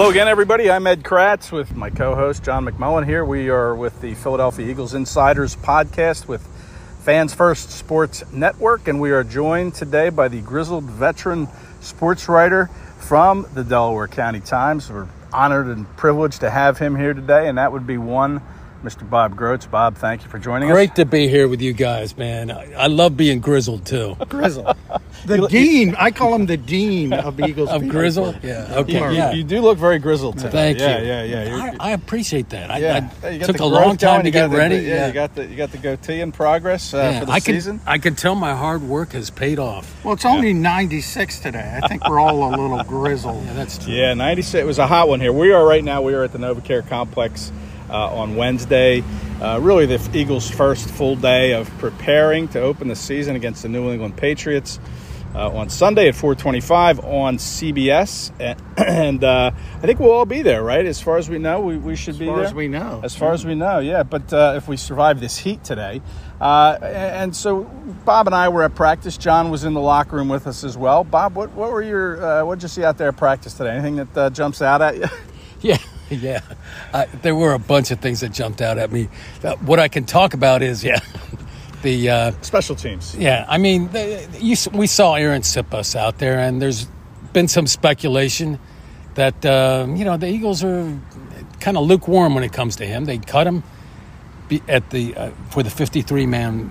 Hello again, everybody. I'm Ed Kracz with my co host, John McMullen, here. We are with the Philadelphia Eagles Insiders podcast with Fans First Sports Network, and we are joined today by the grizzled veteran sports writer from the Delaware County Times. We're honored and privileged to have him here today, and that would be one Mr. Bob Grotz. Bob, thank you for joining Great us. Great to be here with you guys, man. I, I love being grizzled too. Grizzle. The dean. I call him the dean of Eagles. Of Beat grizzle? Yeah. Okay. You, yeah. you do look very grizzled today. Thank yeah, you. Yeah, yeah, You're- I, I appreciate that. I, yeah. I took a long time going, to get the- ready. yeah, you got the you got the goatee in progress uh, Yeah, for the I can. I can tell my hard work has paid off. Well, it's only 96 today. I think we're all a little grizzled. Yeah, that's true. Yeah, 96. It was a hot one here. We are right now. We are at the NovaCare Complex on Wednesday. Uh, really, the Eagles' first full day of preparing to open the season against the New England Patriots uh, on Sunday at 4:25 on CBS, and, and uh, I think we'll all be there, right? As far as we know, we, we should As be there. as far as we know. As far as we know, yeah. But uh, if we survive this heat today, uh, and so Bob and I were at practice. John was in the locker room with us as well. Bob, what what were your uh, what did you see out there at practice today? Anything that uh, jumps out at you? Yeah, yeah. Uh, there were a bunch of things that jumped out at me. Uh, what I can talk about is, yeah, the uh, Special teams. yeah. I mean, the, you, we saw Aaron Sipos out there, and there's been some speculation that uh, you know the Eagles are kind of lukewarm when it comes to him. They cut him be- at the uh, for the 53 man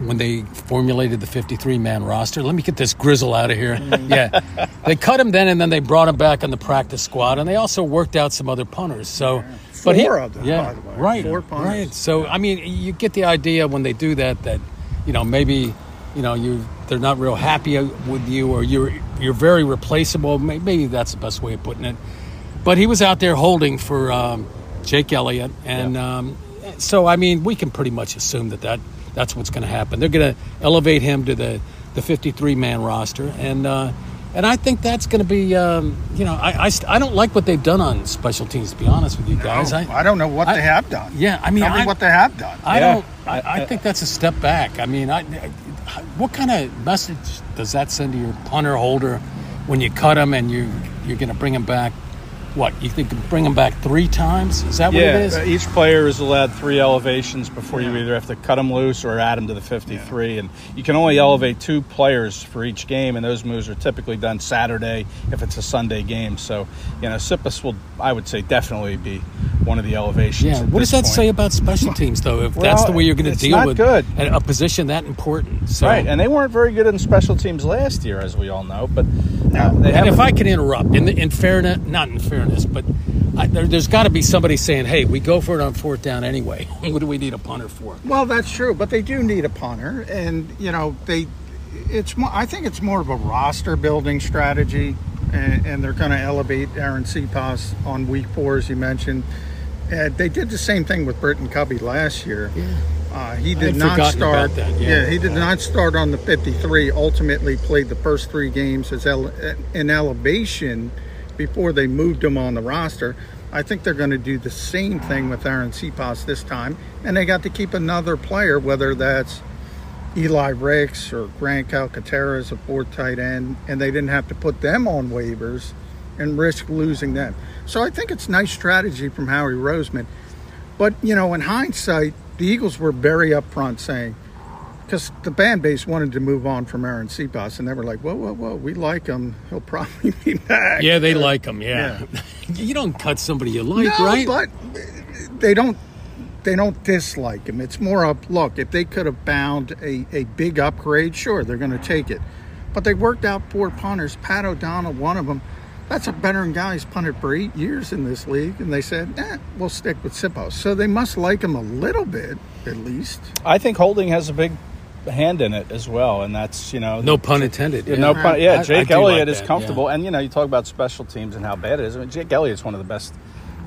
when they formulated the 53 man roster. Let me get this grizzle out of here. yeah, they cut him then, and then they brought him back on the practice squad, and they also worked out some other punters. So, but he, Four of them, yeah, by the way. right, Four punters. right. So I mean, you get the idea when they do that that you know maybe you know you they're not real happy with you or you're you're very replaceable. Maybe that's the best way of putting it. But he was out there holding for um, Jake Elliott, and um, so I mean we can pretty much assume that, that that's what's going to happen. They're going to elevate him to the the 53 man roster, and uh, and I think that's going to be um, you know I, I I don't like what they've done on special teams to be honest with you guys. Oh, I, don't know what I- they have done. Yeah, I mean, Tell me I- what they have done. I Yeah. don't. I, I think that's a step back. I mean, I, what kind of message does that send to your punter holder when you cut him and you you're going to bring him back? What you think? Bring them back three times? Is that what it Yeah, is? uh, each player is allowed three elevations before you either have to cut them loose or add them to the 53. And you can only elevate two players for each game, and those moves are typically done Saturday if it's a Sunday game. So, you know, Sipos will, I would say, definitely be one of the elevations. Yeah. at What does that point. say about special teams, though? If that's the way you're going to deal not with good. a a position that important, so Right, and they weren't very good in special teams last year, as we all know. But uh, they And if I can interrupt, in, in fairness, not in fairness, but I, there, there's got to be somebody saying, "Hey, we go for it on fourth down anyway. what do we need a punter for?" Well, that's true, but they do need a punter, and you know they. It's more. I think it's more of a roster building strategy, and, and they're going to elevate Aaron Sipos on week four, as you mentioned. And they did the same thing with Britain Covey last year. Uh, he did not start. that, yeah. he did not start on the 53. Ultimately, played the first three games as ele- in elevation before they moved him on the roster. I think they're going to do the same thing with Aaron Sipos this time, and they got to keep another player, whether that's Eli Ricks or Grant Calcaterra as a fourth tight end, and they didn't have to put them on waivers and risk losing them. So I think it's nice strategy from Howie Roseman. But you know, in hindsight, the Eagles were very upfront saying, because the fan base wanted to move on from Aaron Sipos, and they were like, "Whoa, whoa, whoa, we like him. He'll probably be back." Yeah, they like him. Yeah, you don't cut somebody you like, no, right? but they don't. They don't dislike him. It's more of look. If they could have found a, a big upgrade, sure, they're going to take it. But they worked out four punters. Pat O'Donnell, one of them. That's a veteran guy. He's punted for eight years in this league, and they said, eh, we'll stick with Sipos. So they must like him a little bit, at least. I think Holding has a big hand in it as well, and that's you know no pun intended. Yeah, no pun. Yeah, I- I Jake Elliott like is that, comfortable, yeah. and you know you talk about special teams and how bad it is. I mean, Jake Elliott's one of the best,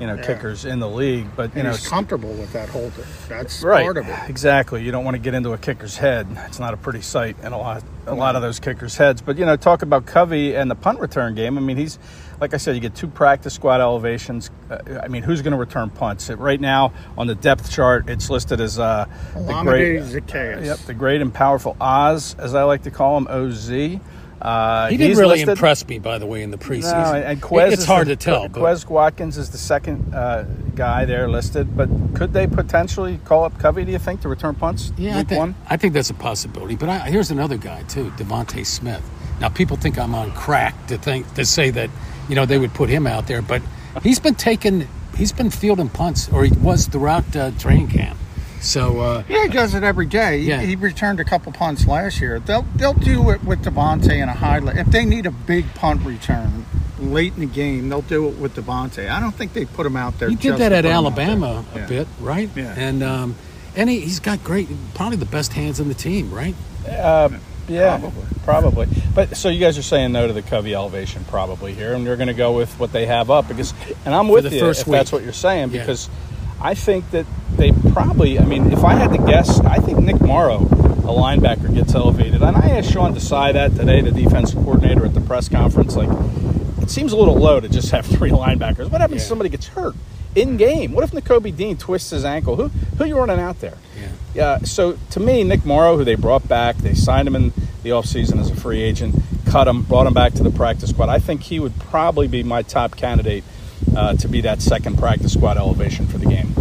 you know, kickers in the league. But you And know, he's comfortable with that holder. That's right, part of it. exactly. You don't want to get into a kicker's head. It's not a pretty sight in a lot, a lot of those kickers' heads. But you know, talk about Covey and the punt return game. I mean, he's like I said, you get two practice squad elevations. Uh, I mean, who's going to return punts? It, right now on the depth chart, it's listed as uh, the great, Zaccheaus. Yep, the great and powerful Oz, as I like to call him, OZ. Uh, He didn't really listed. impress me, by the way, in the preseason. No, and, and It- it's hard the- to tell. but- Quez Watkins is the second uh, guy there listed, but could they potentially call up Covey? Do you think to return punts Yeah, I think, one? I think that's a possibility. But I, here's another guy too, DeVonta Smith. Now people think I'm on crack to think to say that you know they would put him out there, but he's been taking, he's been fielding punts, or he was throughout uh, training camp. So uh, Yeah, he does it every day. He- Yeah. He, returned a couple punts last year. They'll they'll do it with DeVonta in a highlight. If they need a big punt return late in the game, they'll do it with DeVonta. I don't think they put him out there. he did just that at put him out Alabama a Yeah. bit, right? Yeah. And um, and he, he's got great, probably the best hands in the team, right? Uh, yeah, Probably. probably. But so you guys are saying no to the Covey elevation probably here, and you're going to go with what they have up because, and I'm with the you first if that's what you're saying Yeah. I think that they probably. I mean, if I had to guess, I think Nick Morrow, a linebacker, gets elevated. And I asked Sean Desai that today, the defensive coordinator at the press conference. Like, it seems a little low to just have three linebackers. What happens if somebody gets hurt in game? What if Nakobe Dean twists his ankle? Who who you running out there? Yeah. Yeah, so to me, Nick Morrow, who they brought back, they signed him in the offseason as a free agent, cut him, brought him back to the practice squad. I think he would probably be my top candidate uh, to be that second practice squad elevation for the game.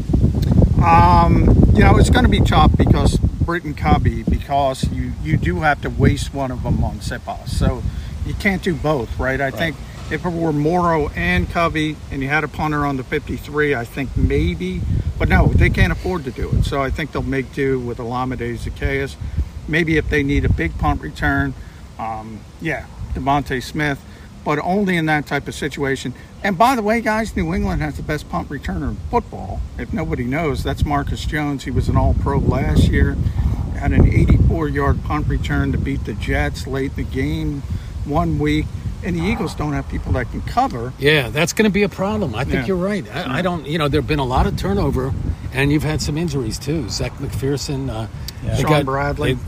Um, you know, it's going to be tough because Britain Covey, because you, you do have to waste one of them on Sipos. So you can't do both, right? I think if it were Morrow and Covey and you had a punter on the 53, I think maybe, but no, they can't afford to do it. So I think they'll make do with Olamide Zaccheaus. Maybe if they need a big punt return, um, yeah, DeVonta Smith, but only in that type of situation. And by the way, guys, New England has the best punt returner in football. If nobody knows, that's Marcus Jones. He was an All Pro last year. Had an 84-yard punt return to beat the Jets late in the game one week. And the Eagles don't have people that can cover. Yeah, that's going to be a problem. I think Yeah. you're right. I, I don't, you know, there have been a lot of turnover, and you've had some injuries too. Zech McPhearson, uh, they Shaun Bradley. they-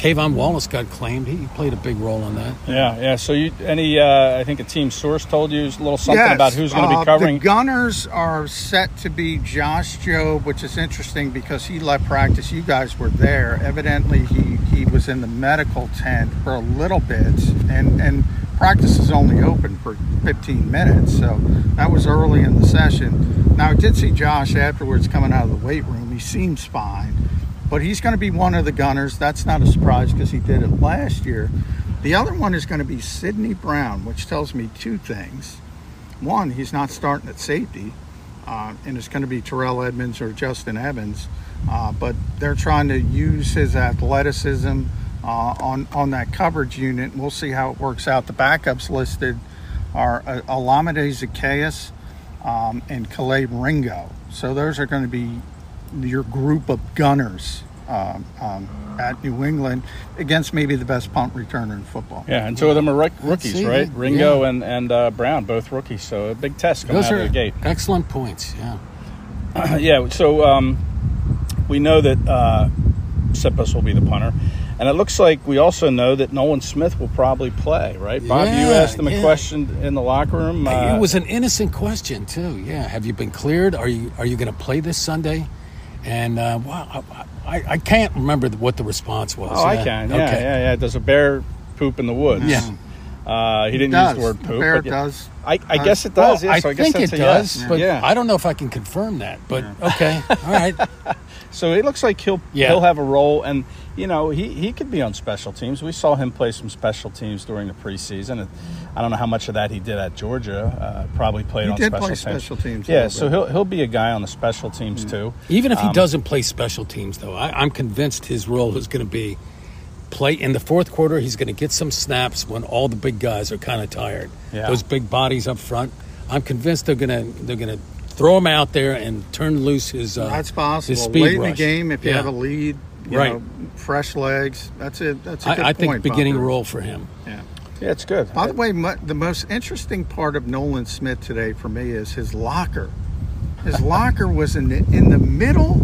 K'Von Wallace got claimed. He played a big role in that. Yeah, yeah. So you any? Uh, I think a team source told you a little something Yes, about who's going to uh, be covering. The Gunners are set to be Josh Jobe, which is interesting because he left practice. You guys were there. Evidently, he, he was in the medical tent for a little bit, and and practice is only open for 15 minutes, so that was early in the session. Now I did see Josh afterwards coming out of the weight room. He seems fine, but he's going to be one of the Gunners. That's not a surprise because he did it last year. The other one is going to be Sydney Brown, which tells me two things one, he's not starting at safety, uh, and it's going to be Terrell Edmunds or Justin Evans. Uh, but they're trying to use his athleticism uh, on on that coverage unit. We'll see how it works out. The backups listed are uh, Olamide Zaccheaus um, and Kelee Ringo. So those are going to be your group of gunners um, um, at New England against maybe the best punt returner in football. yeah, and two of them are rook- rookies, see, right? yeah. Ringo and and uh, Brown, both rookies. So a big test coming Those out are of the gate. excellent points. Yeah. yeah, so um, we know that uh, Sipos will be the punter. And it looks like we also know that Nolan Smith will probably play, right? Bob, you asked him a yeah. question in the locker room. Uh, it was an innocent question too. Yeah. Have you been cleared? Are you are you going to play this Sunday? And uh, wow, I, I, I can't remember what the response was. oh, I can. Yeah, Okay. yeah, yeah. Does a bear poop in the woods? Yeah. Uh, he didn't use the word The poop. bear but yeah. does. I, I Uh, guess it Well, does. yeah, I so I guess think that's it a does, yes. but yeah. I don't know if I can confirm that. But okay, all right. So it looks like he'll Yeah. he'll have a role, and you know he, he could be on special teams. We saw him play some special teams during the preseason. And I don't know how much of that he did at Georgia. Uh, probably played He on did special play teams. special teams Yeah, so he'll he'll be a guy on the special teams too. Even if he Um, doesn't play special teams, though, I, I'm convinced his role is going to be play in the fourth quarter. He's going to get some snaps when all the big guys are kind of tired. Yeah. Those big bodies up front. I'm convinced they're going to they're going to throw him out there and turn loose his. Uh, That's his possible. speed Late in the game, if you Yeah. have a lead, you Right. know, fresh legs. That's it. That's a good I, I point. think beginning Bob. role for him. Yeah. Yeah, it's good. By the way, mu- the most interesting part of Nolan Smith today for me is his locker. His locker was in the, in the middle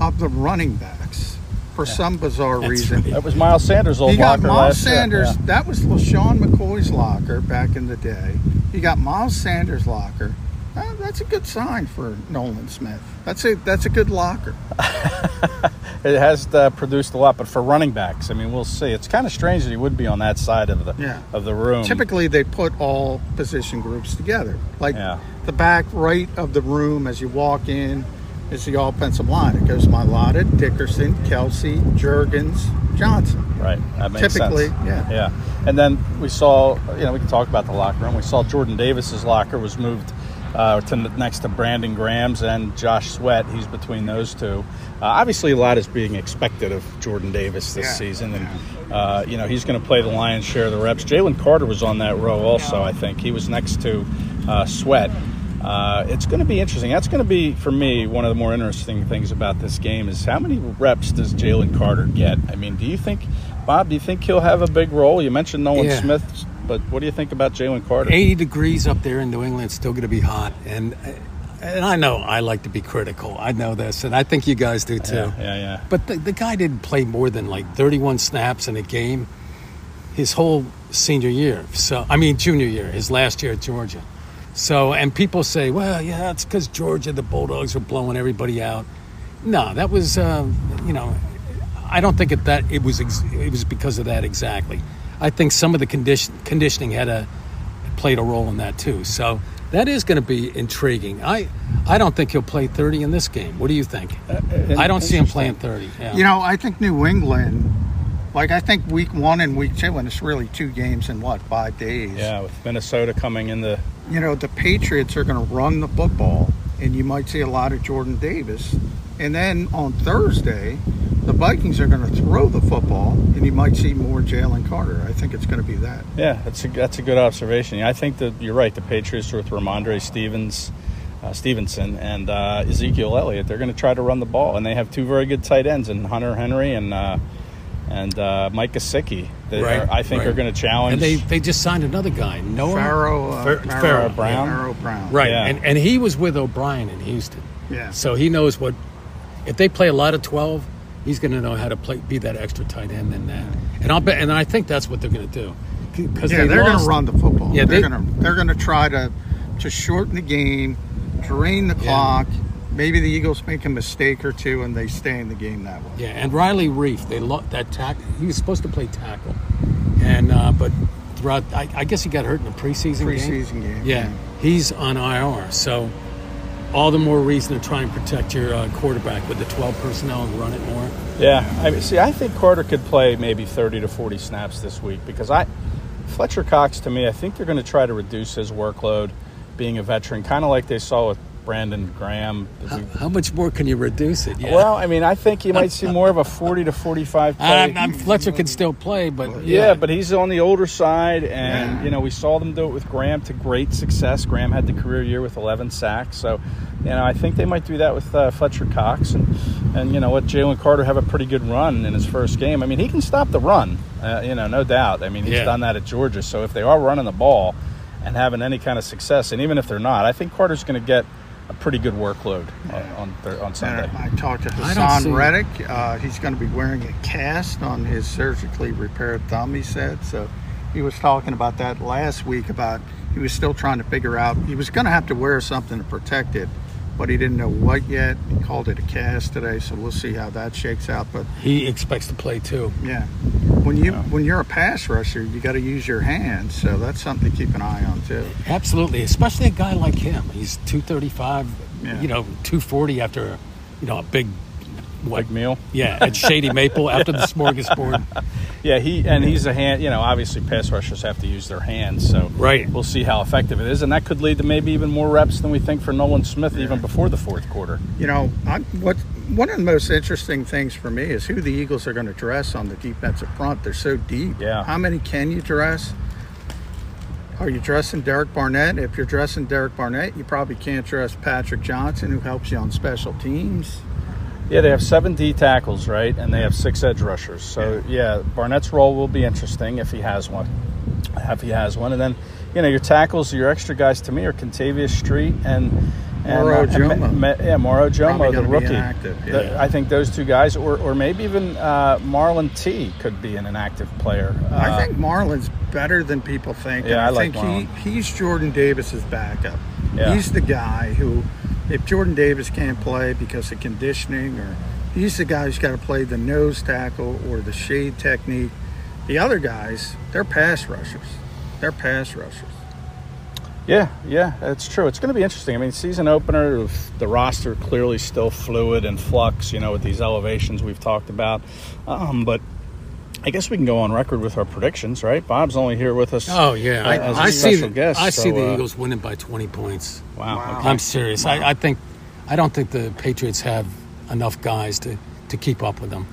of the running backs for some bizarre That's reason. right. that was Miles Sanders' old You got locker Miles. Sanders. Yeah. That was LeSean McCoy's locker back in the day. You got Miles Sanders' locker. Uh, that's a good sign for Nolan Smith. That's a that's a good locker. it has uh, produced a lot. But for running backs, I mean, we'll see. It's kind of strange that he would be on that side of the Yeah. of the room. Typically, they put all position groups together. Like Yeah. the back right of the room as you walk in is the offensive line. It goes Mailata, Dickerson, Kelce, Jurgens, Johnson. Right. That makes Typically, sense. yeah. Yeah. And then we saw, you know, we can talk about the locker room. We saw Jordan Davis's locker was moved uh, to next to Brandon Graham's and Josh Sweat. He's between those two. Uh, obviously, a lot is being expected of Jordan Davis this Yeah. season, and uh, you know he's going to play the lion's share of the reps. Jalen Carter was on that row also. I think he was next to uh, Sweat. Uh, it's going to be interesting. That's going to be for me one of the more interesting things about this game is how many reps does Jalen Carter get? I mean, do you think, Bob? Do you think he'll have a big role? You mentioned Nolan Yeah. Smith, but what do you think about Jalen Carter? 80 degrees up there in New England. It's still going to be hot, and and I know I like to be critical. I know this, and I think you guys do too. Yeah, yeah, yeah. But the, the guy didn't play more than like 31 snaps in a game his whole senior year. So I mean junior year, his last year at Georgia. So and people say, well, yeah, it's because Georgia, the Bulldogs are blowing everybody out. No, that was uh, you know, I don't think it, that it was ex- it was because of that exactly. I think some of the condition, conditioning had a played a role in that too. So that is going to be intriguing. I I don't think he'll play 30 in this game. What do you think? Uh, uh, I don't see him playing 30. Yeah. You know, I think New England, like I think week one and week two, and it's really two games in what, five days? Yeah, with Minnesota coming in the You know, the Patriots are going to run the football, and you might see a lot of Jordan Davis. And then on Thursday, the Vikings are going to throw the football, and you might see more Jalen Carter. I think it's going to be that. Yeah, that's a that's a good observation. Yeah, I think that you're right. The Patriots with Rhamondre Stevens, uh, Stevenson, and uh, Ezekiel Elliott, they're going to try to run the ball, and they have two very good tight ends, and Hunter Henry and uh, and uh, Mike Gesicki. That Right, are, I think right. are going to challenge. and they they just signed another guy, Noah Pharaoh, uh, Fer- Pharaoh, Pharaoh Brown. Pharaoh Brown. Right, Yeah. and and he was with O'Brien in Houston, Yeah. so he knows what. If they play a lot of twelve, he's going to know how to play, be that extra tight end in that. And I'll bet, and I think that's what they're going to do. Because Yeah, they they're going to run the football. Yeah, they're they- going to they're going to try to to shorten the game, drain the clock. Maybe the Eagles make a mistake or two, and they stay in the game that way. Yeah, and Riley Reiff, they lo- that tack. He was supposed to play tackle, and uh, but throughout, I, I guess he got hurt in the preseason, game. Preseason game, Yeah, yeah. he's on IR, so all the more reason to try and protect your uh, quarterback with the 12 personnel and run it more. Yeah, I mean, see, I think Carter could play maybe 30 to 40 snaps this week because I, Fletcher Cox, to me, I think they're going to try to reduce his workload, being a veteran, kind of like they saw with Brandon Graham. How, how much more can you reduce it? Yeah. Well, I mean, I think you might see more of a 40 to 45 play. I'm, Fletcher can still play, but Yeah, but he's on the older side, and Yeah. you know we saw them do it with Graham to great success. Graham had the career year with 11 sacks, so you know I think they might do that with uh, Fletcher Cox, and and you know let Jalen Carter have a pretty good run in his first game. I mean he can stop the run, uh, you know, no doubt. I mean he's Yeah. done that at Georgia, so if they are running the ball and having any kind of success, and even if they're not, I think Carter's going to get a pretty good workload on on, Thur- on Sunday. I talked to I don't Haason see- Reddick. Uh, he's going to be wearing a cast on his surgically repaired thumb. He said so. He was talking about that last week. About he was still trying to figure out. He was going to have to wear something to protect it, but he didn't know what yet. He called it a cast today, so we'll see how that shakes out. But he expects to play too. yeah, when you when you're a pass rusher, you got to use your hands. So that's something to keep an eye on too. Absolutely, especially a guy like him. He's 235, Yeah. you know, 240 after, you know, a big, what? Big meal. Yeah, at Shady Maple after the smorgasbord. Yeah, he and he's a hand. You know, obviously pass rushers have to use their hands, so Right. We'll see how effective it is, and that could lead to maybe even more reps than we think for Nolan Smith even before the fourth quarter. You know, I, what one of the most interesting things for me is who the Eagles are going to dress on the defensive front. They're so deep. Yeah. How many can you dress? Are you dressing Derek Barnett? If you're dressing Derek Barnett, you probably can't dress Patrick Johnson, who helps you on special teams. Yeah, they have seven D tackles, right, and they have six edge rushers. So yeah, Barnett's role will be interesting if he has one. If he has one, and then you know your tackles, your extra guys to me are Kentavius Street and. And, Moro uh, Ojomo. Ma- yeah, Moro Ojomo, the rookie. inactive, The- I think those two guys, or, or maybe even uh, Marlon T, could be an inactive player. I Uh, think Marlon's better than people think. Yeah, I like think he, he's Jordan Davis's backup. Yeah. He's the guy who, if Jordan Davis can't play because of conditioning or He's the guy who's got to play the nose tackle or the shade technique. The other guys, they're pass rushers. They're pass rushers. Yeah, yeah, it's true. It's going to be interesting. I mean, season opener, the roster clearly still fluid and flux, you know, with these elevations we've talked about. Um, but I guess we can go on record with our predictions, right? Bob's only here with us. Oh yeah, I, as a I see. special The, guest, I see the uh, Eagles winning by 20 points. Wow. Wow. okay. I'm serious. I, I think I don't think the Patriots have enough guys to, to keep up with them.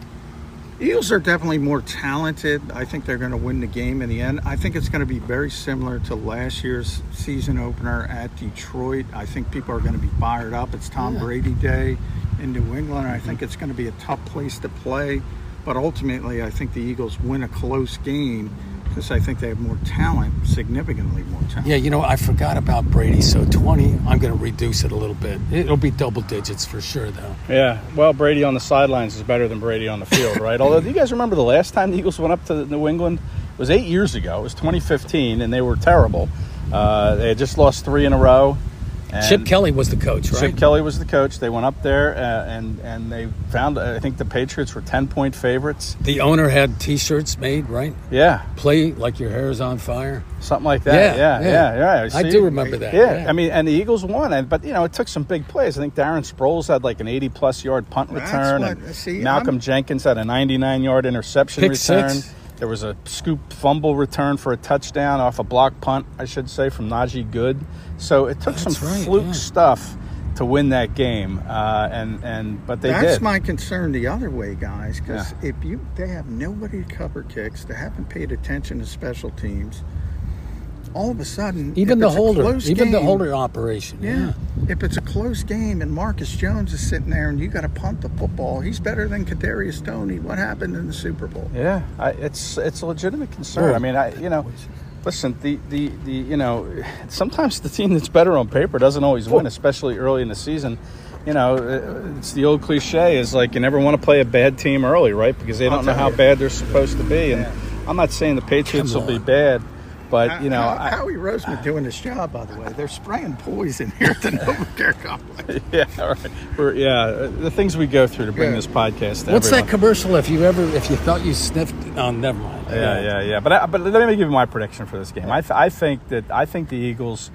Eagles are definitely more talented. I think they're going to win the game in the end. I think it's going to be very similar to last year's season opener at Detroit. I think people are going to be fired up. It's Tom Yeah. Brady Day in New England. I think it's going to be a tough place to play. But ultimately, I think the Eagles win a close game because I think they have more talent, significantly more talent. Yeah, you know, I forgot about Brady. So 20, I'm going to reduce it a little bit. It'll be double digits for sure, though. Yeah, well, Brady on the sidelines is better than Brady on the field, right? Although, do you guys remember the last time the Eagles went up to New England? It was eight years ago. It was 2015, and they were terrible. Uh, they had just lost three in a row. And Chip Kelly was the coach, right? Chip Kelly was the coach. They went up there, uh, and and they found. I think the Patriots were 10 point favorites. The owner had T-shirts made, right? Yeah, Play like your hair is on fire. something like that. Yeah, yeah, yeah. I See? do remember that. Yeah, I mean, and the Eagles won, and but you know, it took some big plays. I think Darren Sproles had like an 80 plus yard punt That's return, what- and see, Malcolm I'm- Jenkins had a 99 yard interception Pick return. six. There was a scoop fumble return for a touchdown off a block punt, I should say, from Najee Good. So it took That's some right, fluke yeah. stuff to win that game, uh, and and but they That's did. my concern the other way, guys. Because if you they have nobody to cover kicks, they haven't paid attention to special teams. All of a sudden, Even the holder, close even the holder operation. Yeah. Yeah. If it's a close game and Marcus Jones is sitting there and you got to punt the football, he's better than Kadarius Toney. What happened in the Super Bowl? Yeah, I, it's it's a legitimate concern. Oh. I mean, I you know, listen, the, the the you know, sometimes the team that's better on paper doesn't always win, especially early in the season. You know, uh, it's the old cliche is like you never want to play a bad team early, right? Because they don't know how you. bad they're supposed to be. And I'm not saying the Patriots will be bad, but you know, how, I, Howie Roseman doing his job, by the way. They're spraying poison here at the Novacare complex. yeah, all right. We're, yeah, the things we go through to bring Yeah. this podcast. To What's everyone. that commercial? If you ever, if you thought you sniffed, oh, never mind. Yeah, yeah, yeah. But I, but let me give you my prediction for this game. I, th- I think that I think the Eagles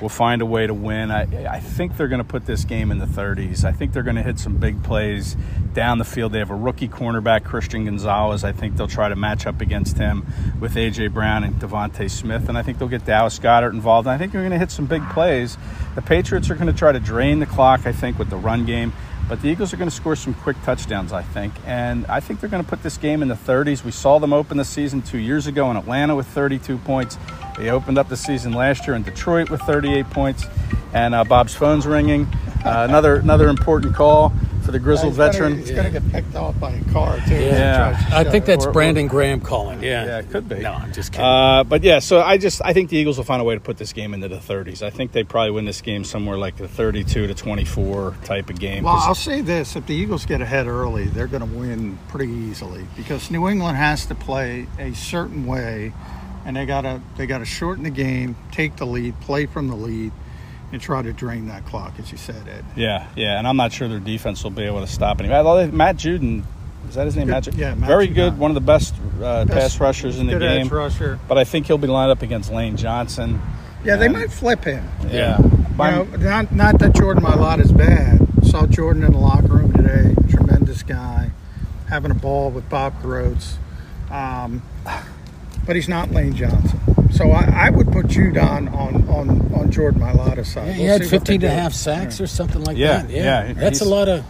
will find a way to win. I I think they're going to put this game in the 30s. I think they're going to hit some big plays down the field. They have a rookie cornerback, Christian Gonzalez. I think they'll try to match up against him with AJ Brown and DeVonta Smith, and I think they'll get Dallas Goedert involved. And I think they're going to hit some big plays. The Patriots are going to try to drain the clock. I think with the run game. But the Eagles are going to score some quick touchdowns, I think. And I think they're going to put this game in the 30s. We saw them open the season two years ago in Atlanta with 32 points. They opened up the season last year in Detroit with 38 points. And uh, Bob's phone's ringing. Uh, another another important call for the grizzled He's gonna- veteran. He's going to get picked off by a car, too. Yeah. Tries to I think that's Or- or- Brandon Graham calling. Yeah. Yeah, it could be. No, I'm just kidding. Uh, but yeah, so I just I think the Eagles will find a way to put this game into the 30s. I think they probably win this game somewhere like the 32 to 24 type of game. Well, 'Cause- I'll say this: if the Eagles get ahead early, they're going to win pretty easily because New England has to play a certain way, and they got to they got to shorten the game, take the lead, play from the lead, and try to drain that clock, as you said, Ed. Yeah, yeah, and I'm not sure their defense will be able to stop anybody. Although Matt Judon, is that his name? Good- Matt Judon? yeah, Matt very Judon. good, one of the best, uh, pass rushers in the Good game. edge rusher. But I think he'll be lined up against Lane Johnson. Yeah, they might flip him. Yeah, You know, not not that Jordan Mailata is bad. Saw Jordan in the locker room today. Tremendous guy, having a ball with Bob Grotz. Um, but he's not Lane Johnson. So I, I would put Judon on on, on Jordan Mailata's side. Yeah, he We'll had see 15 and a half sacks or something like Yeah, that. yeah, yeah. That's a lot of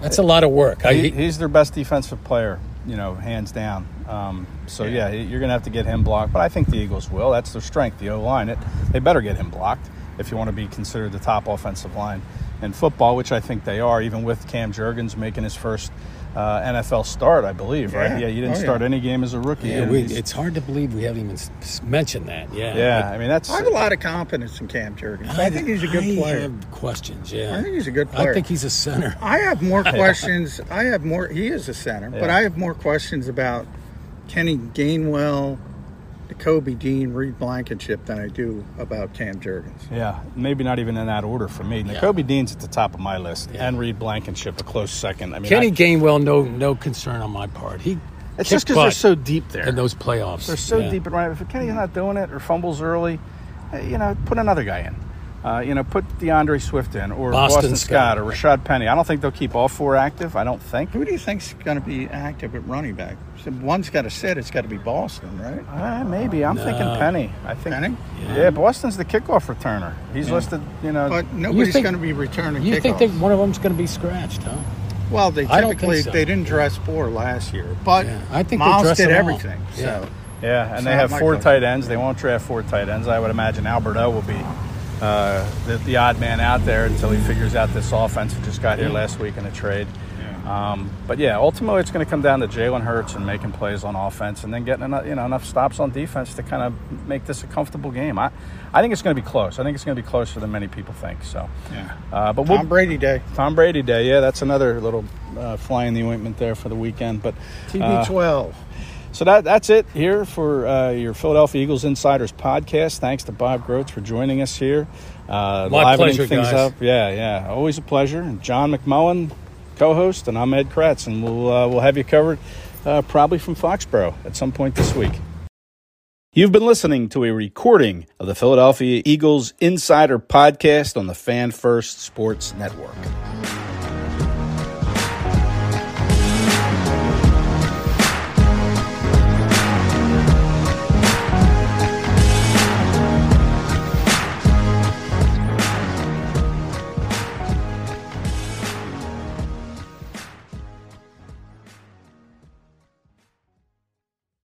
that's a lot of work. I, he, he's their best defensive player, you know, hands down. Um, so yeah, you're going to have to get him blocked. But I think the Eagles will. That's their strength, the O line. It they better get him blocked if you want to be considered the top offensive line in football, which I think they are, even with Cam Jurgens making his first uh, NFL start, I believe. Right? Yeah. Yeah, you didn't Oh, yeah. start any game as a rookie. yeah, we, it's hard to believe we haven't even s- s- mentioned that. Yeah. yeah, I mean that's I have a lot of confidence in Cam Jurgens. I, think he's a good I player. have questions. Yeah. I think he's a good player. I think he's a center. I have more questions. I have more. He is a center, but I have more questions about Kenny Gainwell the Kobe Dean, Reed Blankenship than I do about Cam Jurgens. Yeah, maybe not even in that order for me. Yeah. Kobe Dean's at the top of my list, Yeah. and Reed Blankenship a close second. I mean, Kenny I, Gainwell, no no concern on my part. He it's just because they're so deep there. in those playoffs. They're so Yeah. deep and right. If Kenny's not doing it or fumbles early, uh, you know, put another guy in. Uh, you know, put D'Andre Swift in or Boston Boston, Scott, Scott. or Rashad Penny. I don't think they'll keep all four active. I don't think. Who do you think's going to be active at running back? So one's got to sit. It's got to be Boston, right? Uh, maybe I'm thinking Penny. I think Penny? Yeah. Boston's the kickoff returner. He's listed. You know, But nobody's going to be returning You think kickoffs. that one of them's going to be scratched, huh? Well, they I don't think typically so. they didn't dress four last year, but Yeah, I think they Miles dress did them all. everything. Yeah. So yeah, and It's they have four tight ends. They won't draft four tight ends. I would imagine Alberto will be uh, the, the odd man out there until he figures out this offense. He just got here last week in a trade. Um, but yeah, ultimately it's going to come down to Jalen Hurts and making plays on offense, and then getting enough, you know enough stops on defense to kind of make this a comfortable game. I, I think it's going to be close. I think it's going to be closer than many people think. So, yeah, uh, but Tom we'll, Brady Day, Tom Brady Day, yeah, that's another little uh, fly in the ointment there for the weekend. But uh, TB12. So that that's it here for uh, your Philadelphia Eagles Insiders podcast. Thanks to Bob Grotz for joining us here. Uh, My livening pleasure, things guys. up. Yeah, yeah, always a pleasure. And John McMullen, co-host, and I'm Ed Kracz, and we'll uh, we'll have you covered uh, probably from Foxborough at some point this week. You've been listening to a recording of the Philadelphia Eagles Insider Podcast on the Fan First Sports Network.